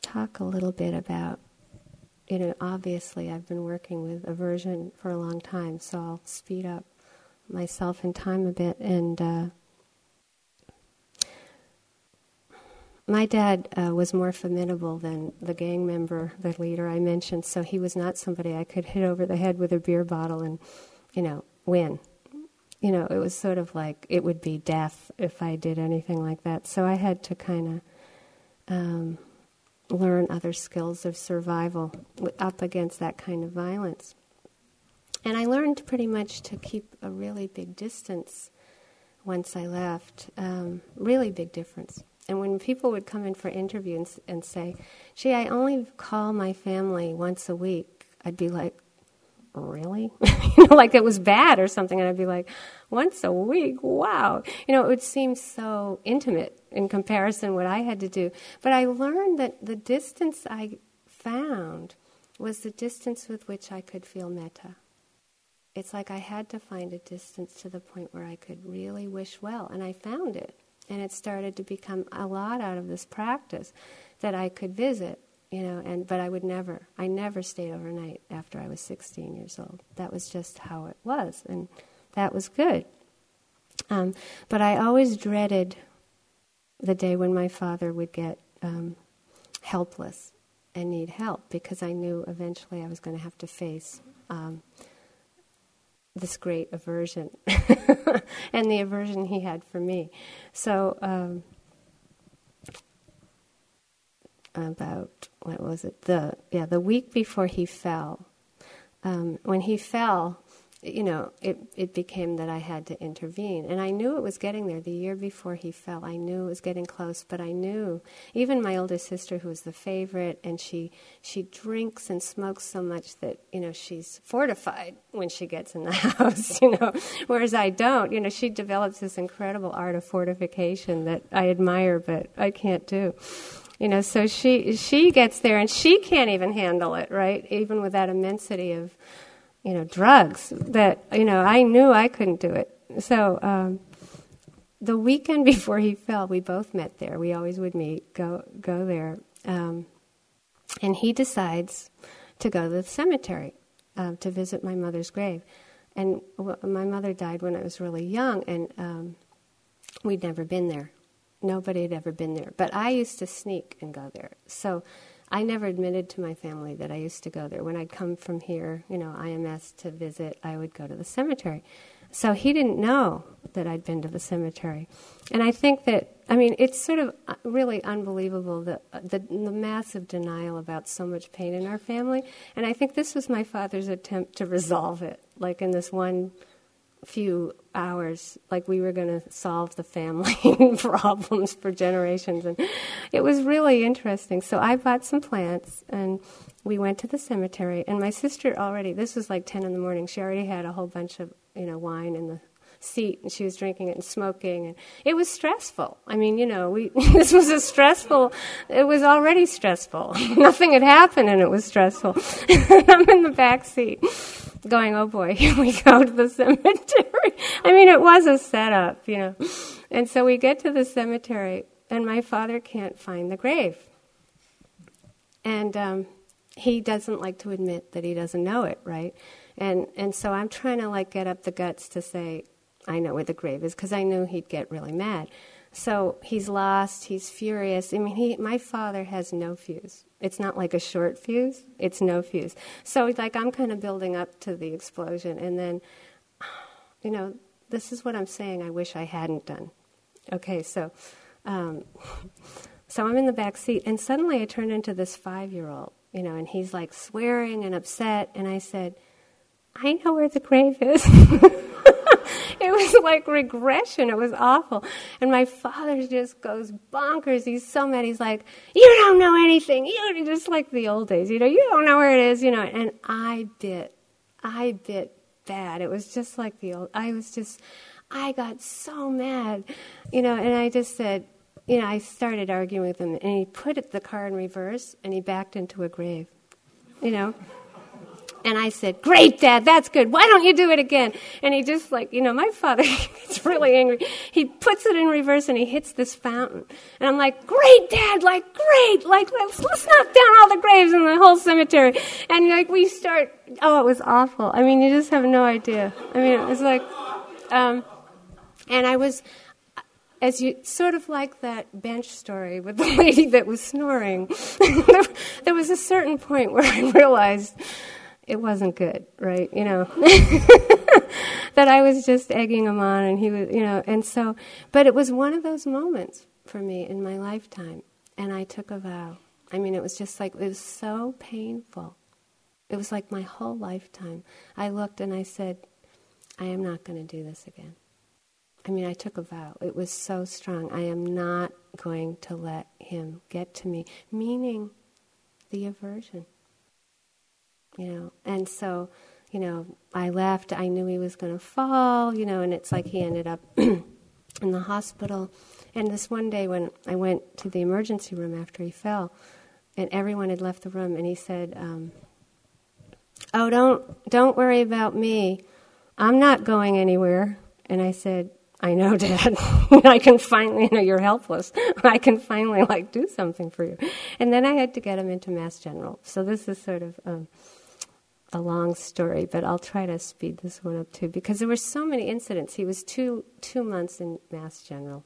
talk a little bit about, you know, obviously I've been working with aversion for a long time, so I'll speed up myself in time a bit and. Uh, my dad uh, was more formidable than the gang member, the leader I mentioned, so he was not somebody I could hit over the head with a beer bottle and, you know, win. You know, it was sort of like it would be death if I did anything like that. So I had to kind of um, learn other skills of survival up against that kind of violence. And I learned pretty much to keep a really big distance once I left, um, really big difference. And when people would come in for interviews and, and say, gee, I only call my family once a week, I'd be like, really? *laughs* you know, like it was bad or something. And I'd be like, once a week? Wow. You know, it would seem so intimate in comparison what I had to do. But I learned that the distance I found was the distance with which I could feel metta. It's like I had to find a distance to the point where I could really wish well, and I found it and it started to become a lot out of this practice that I could visit, you know, and but I would never, I never stayed overnight after I was 16 years old. That was just how it was, and that was good. Um, but I always dreaded the day when my father would get um, helpless and need help because I knew eventually I was going to have to face um, this great aversion *laughs* and the aversion he had for me. So, um, about what was it? The yeah, the week before he fell. Um, when he fell, you know, it, it became that I had to intervene. And I knew it was getting there. The year before he fell, I knew it was getting close, but I knew, even my older sister, who was the favorite, and she, she drinks and smokes so much that, you know, she's fortified when she gets in the *laughs* house, you know, whereas I don't. You know, she develops this incredible art of fortification that I admire, but I can't do you know so she she gets there and she can't even handle it right even with that immensity of you know, drugs that, you know, I knew I couldn't do it. So um, the weekend *laughs* before he fell, we both met there. We always would meet, go, go there. Um, and he decides to go to the cemetery uh, to visit my mother's grave. And w- my mother died when I was really young, and um, we'd never been there. Nobody had ever been there. But I used to sneak and go there. So I never admitted to my family that I used to go there. When I'd come from here, you know, IMS to visit, I would go to the cemetery. so he didn't know that I'd been to the cemetery. And I think that, I mean, it's sort of uh, really unbelievable the, the, the massive denial about so much pain in our family. And I think this was my father's attempt to resolve it, like in this one few hours, like we were going to solve the family *laughs* problems for generations. And it was really interesting. So I bought some plants and we went to the cemetery. And my sister already, this was like 10 in the morning, she already had a whole bunch of, you know, wine in the seat and she was drinking it and smoking and it was stressful. I mean you know we *laughs* this was a stressful it was already stressful. *laughs* Nothing had happened and it was stressful. *laughs* I'm in the back seat going oh boy here we go to the cemetery. I mean it was a setup you know. And so we get to the cemetery and my father can't find the grave. And um, he doesn't like to admit that he doesn't know it right? And and so i'm trying to like get up the guts to say I know where the grave is because I knew he'd get really mad. So he's lost, he's furious. I mean, he, my father has no fuse. It's not like a short fuse, it's no fuse. So, like, I'm kind of building up to the explosion, and then, *sighs* you know, this is what I'm saying I wish I hadn't done. Okay, so, um, *laughs* so I'm in the back seat, and suddenly I turn into this five year old, you know, and he's like swearing and upset, and I said, I know where the grave is. *laughs* *laughs* it was like regression. It was awful. And my father just goes bonkers. He's so mad. He's like, You don't know anything. You just like the old days, you know, you don't know where it is, you know. And I bit. I bit bad. It was just like the old I was just I got so mad. You know, and I just said, you know, I started arguing with him and he put the car in reverse and he backed into a grave. You know? And I said, Great, Dad, that's good. Why don't you do it again? And he just, like, you know, my father *laughs* gets really angry. He puts it in reverse and he hits this fountain. And I'm like, Great, Dad, like, great. Like, let's, let's knock down all the graves in the whole cemetery. And, like, we start, oh, it was awful. I mean, you just have no idea. I mean, it was like, um, and I was, as you sort of like that bench story with the *laughs* lady that was snoring, there, *laughs* there was a certain point where I realized it wasn't good, right? You know, *laughs* that I was just egging him on, and he was, you know, and so, but it was one of those moments for me in my lifetime, and I took a vow. I mean, it was just like, it was so painful. It was like my whole lifetime. I looked and I said, I am not going to do this again. I mean, I took a vow. It was so strong. I am not going to let him get to me, meaning the aversion you know. And so, you know, I left. I knew he was going to fall, you know, and it's like he ended up *clears throat* in the hospital. And this one day when I went to the emergency room after he fell, and everyone had left the room, and he said, um, "Oh, don't don't worry about me. I'm not going anywhere." And I said, I know, Dad. *laughs* I can finally, you know, you're helpless. I can finally, like, do something for you. And then I had to get him into Mass General. So this is sort of um, a long story, but I'll try to speed this one up too because there were so many incidents. He was two two months in Mass General,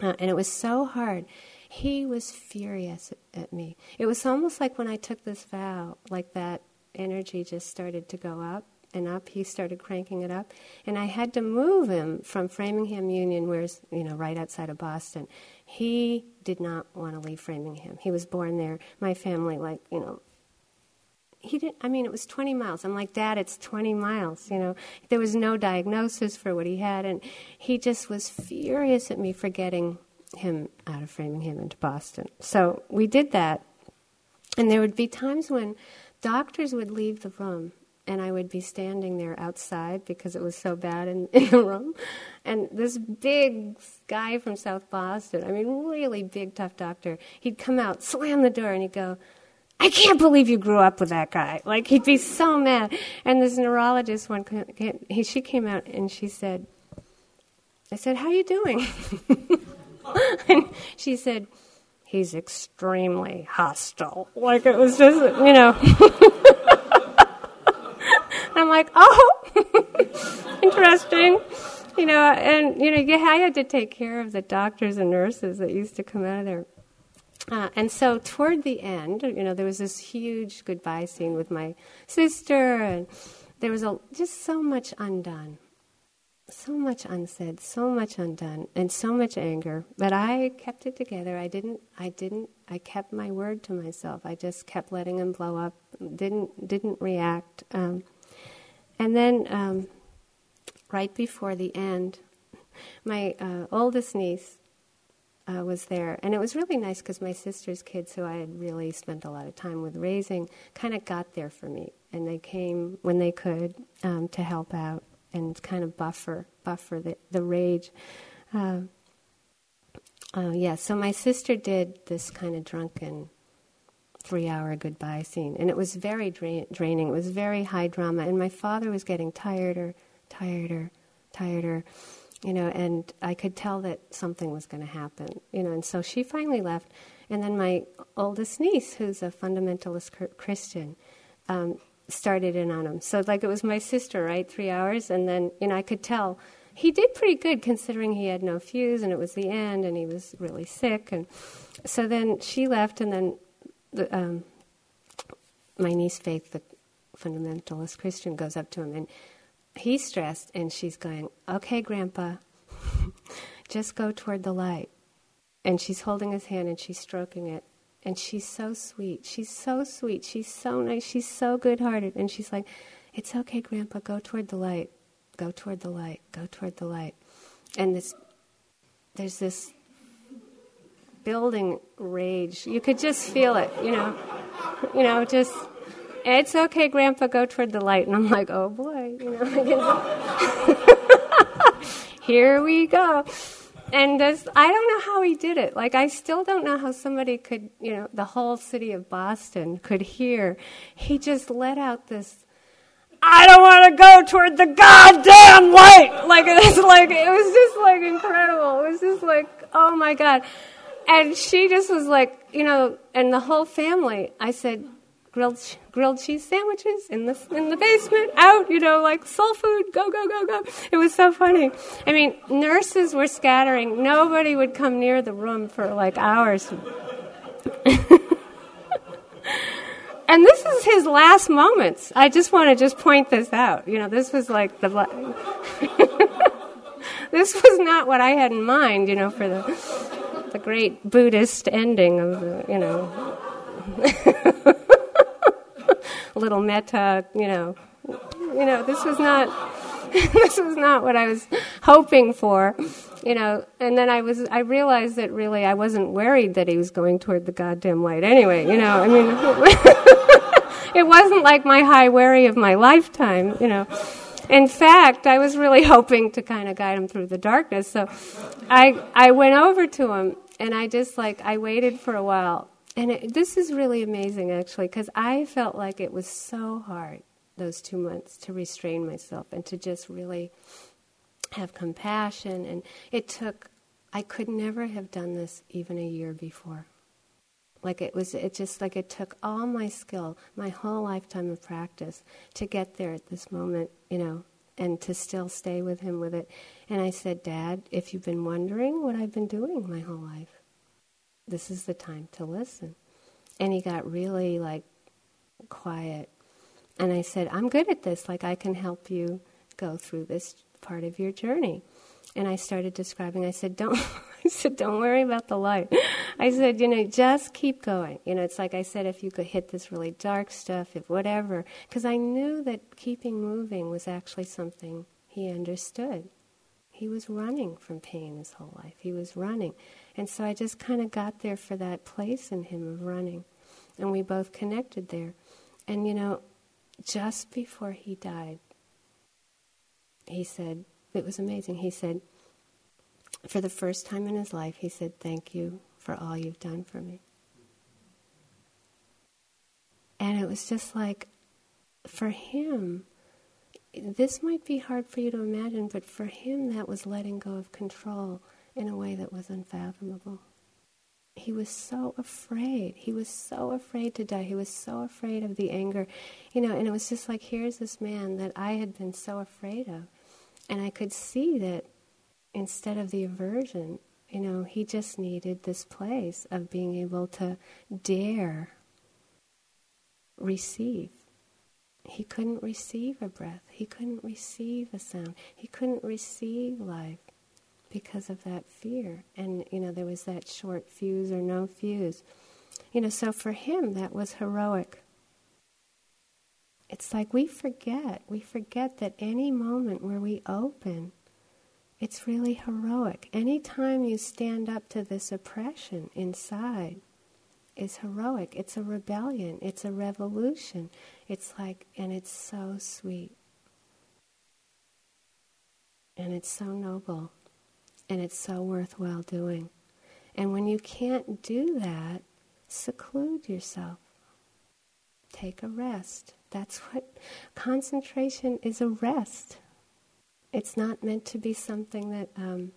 uh, and it was so hard. He was furious at, at me. It was almost like when I took this vow, like that energy just started to go up and up. He started cranking it up, and I had to move him from Framingham Union, where's you know right outside of Boston. He did not want to leave Framingham. He was born there. My family, like you know, he didn't i mean it was 20 miles. I'm like dad it's 20 miles you know. There was no diagnosis for what he had and he just was furious at me for getting him out of framingham into boston. So we did that and there would be times when doctors would leave the room and I would be standing there outside because it was so bad in, *laughs* in the room. And this big guy from South Boston, I mean, really big, tough doctor, he'd come out, slam the door, and he'd go, I can't believe you grew up with that guy. Like he'd be so mad. And this neurologist one, he, she came out and she said, I said, "How you doing?" *laughs* and she said, "He's extremely hostile." Like it was just, you know. *laughs* I'm like, oh, *laughs* interesting. You know, and you know, yeah, I had to take care of the doctors and nurses that used to come out of there. Uh, and so toward the end, you know, there was this huge goodbye scene with my sister, and there was a, just so much undone. so much unsaid, so much undone, and so much anger. But I kept it together. I didn't. I didn't. I kept my word to myself. I just kept letting him blow up. Didn't didn't react. Um, and then um, right before the end, my uh, oldest niece uh, was there, and it was really nice because my sister's kids, who I had really spent a lot of time with raising, kind of got there for me, and they came when they could um, to help out and kind of buffer buffer the the rage. Uh, uh, yeah, so my sister did this kind of drunken three hour goodbye scene, and it was very dra- draining. It was very high drama, and my father was getting tireder, tireder, tireder, you know, and I could tell that something was going to happen, you know, and so she finally left, and then my oldest niece, who's a fundamentalist Christian, um, started in on him. So like it was my sister, right? Three hours, and then you know I could tell he did pretty good considering he had no fuse and it was the end and he was really sick, and so then she left, and then the, um, my niece Faith, the fundamentalist Christian, goes up to him and he's stressed, and she's going, "Okay, Grandpa, *laughs* just go toward the light." And she's holding his hand and she's stroking it, and she's so sweet. She's so sweet. She's so nice. She's so good hearted. And she's like, It's okay, Grandpa, go toward the light. Go toward the light. Go toward the light. And this there's this building rage. You could just feel it, you know. You know, just it's okay, Grandpa, go toward the light. And I'm like, oh boy, you know. *laughs* *laughs* Here we go and this, I don't know how he did it. Like, I still don't know how somebody could, you know, the whole city of Boston could hear. He just let out this, I don't want to go toward the goddamn light. Like, *laughs* it's like, it was just like incredible. It was just like, oh my God. And she just was like, you know, and the whole family, I said, grilled grilled cheese sandwiches in the in the basement, out, you know, like soul food, go go go go. It was so funny. I mean, nurses were scattering. Nobody would come near the room for like hours. *laughs* and this is his last moments. I just want to just point this out. You know, this was like the *laughs* this was not what I had in mind, you know, for the the great Buddhist ending of the, you know. *laughs* little metta, you know. You know, this was not *laughs* this was not what I was hoping for, you know. And then I was I realized that really I wasn't worried that he was going toward the goddamn light anyway, you know. I mean *laughs* it wasn't like my high worry of my lifetime, you know. In fact, I was really hoping to kind of guide him through the darkness. So I I went over to him and I just like I waited for a while and it, this is really amazing, actually, because I felt like it was so hard those two months to restrain myself and to just really have compassion. And it took, I could never have done this even a year before. Like it was, it just like it took all my skill, my whole lifetime of practice to get there at this moment, you know, and to still stay with him with it. And I said, Dad, if you've been wondering what I've been doing my whole life, this is the time to listen. And he got really like quiet. And I said, I'm good at this. Like, I can help you go through this part of your journey. And I started describing, I said, don't, *laughs* I said, don't worry about the light. I said, you know, just keep going. You know, it's like I said, if you could hit this really dark stuff, if whatever, because I knew that keeping moving was actually something he understood. He was running from pain his whole life. He was running. And so I just kind of got there for that place in him of running. And we both connected there. And you know, just before he died, he said, it was amazing. He said, for the first time in his life, he said, Thank you for all you've done for me. And it was just like, for him, this might be hard for you to imagine, but for him, that was letting go of control in a way that was unfathomable. He was so afraid. He was so afraid to die. He was so afraid of the anger. You know, and it was just like, here's this man that I had been so afraid of. And I could see that instead of the aversion, you know, he just needed this place of being able to dare receive he couldn't receive a breath. He couldn't receive a sound. He couldn't receive life because of that fear. And, you know, there was that short fuse or no fuse. You know, so for him, that was heroic. It's like we forget. We forget that any moment where we open, it's really heroic. Anytime you stand up to this oppression inside is heroic. It's a rebellion. It's a revolution. It's like, and it's so sweet. And it's so noble. And it's so worthwhile doing. And when you can't do that, seclude yourself. Take a rest. That's what concentration is a rest. It's not meant to be something that um,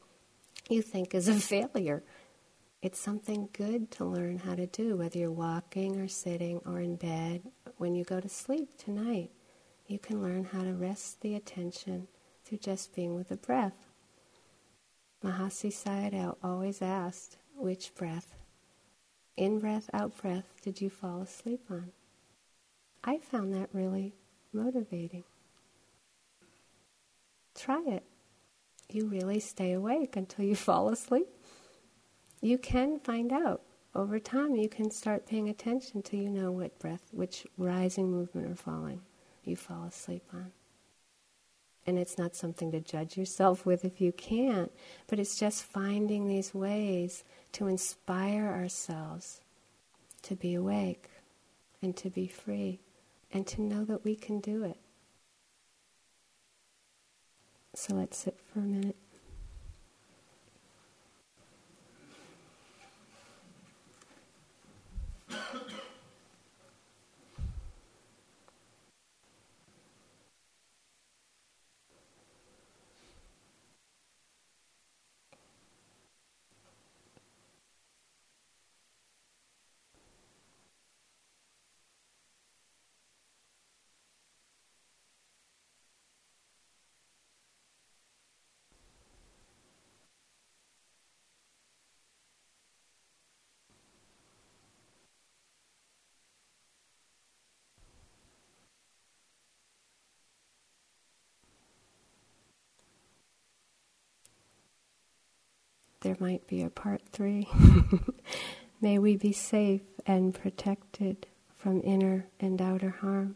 you think is a failure. It's something good to learn how to do, whether you're walking or sitting or in bed. When you go to sleep tonight, you can learn how to rest the attention through just being with the breath. Mahasi Sayadaw always asked, which breath, in breath, out breath, did you fall asleep on? I found that really motivating. Try it. You really stay awake until you *laughs* fall asleep. You can find out. Over time, you can start paying attention till you know what breath, which rising movement or falling you fall asleep on. And it's not something to judge yourself with if you can't, but it's just finding these ways to inspire ourselves to be awake and to be free and to know that we can do it. So let's sit for a minute. There might be a part three. *laughs* May we be safe and protected from inner and outer harm.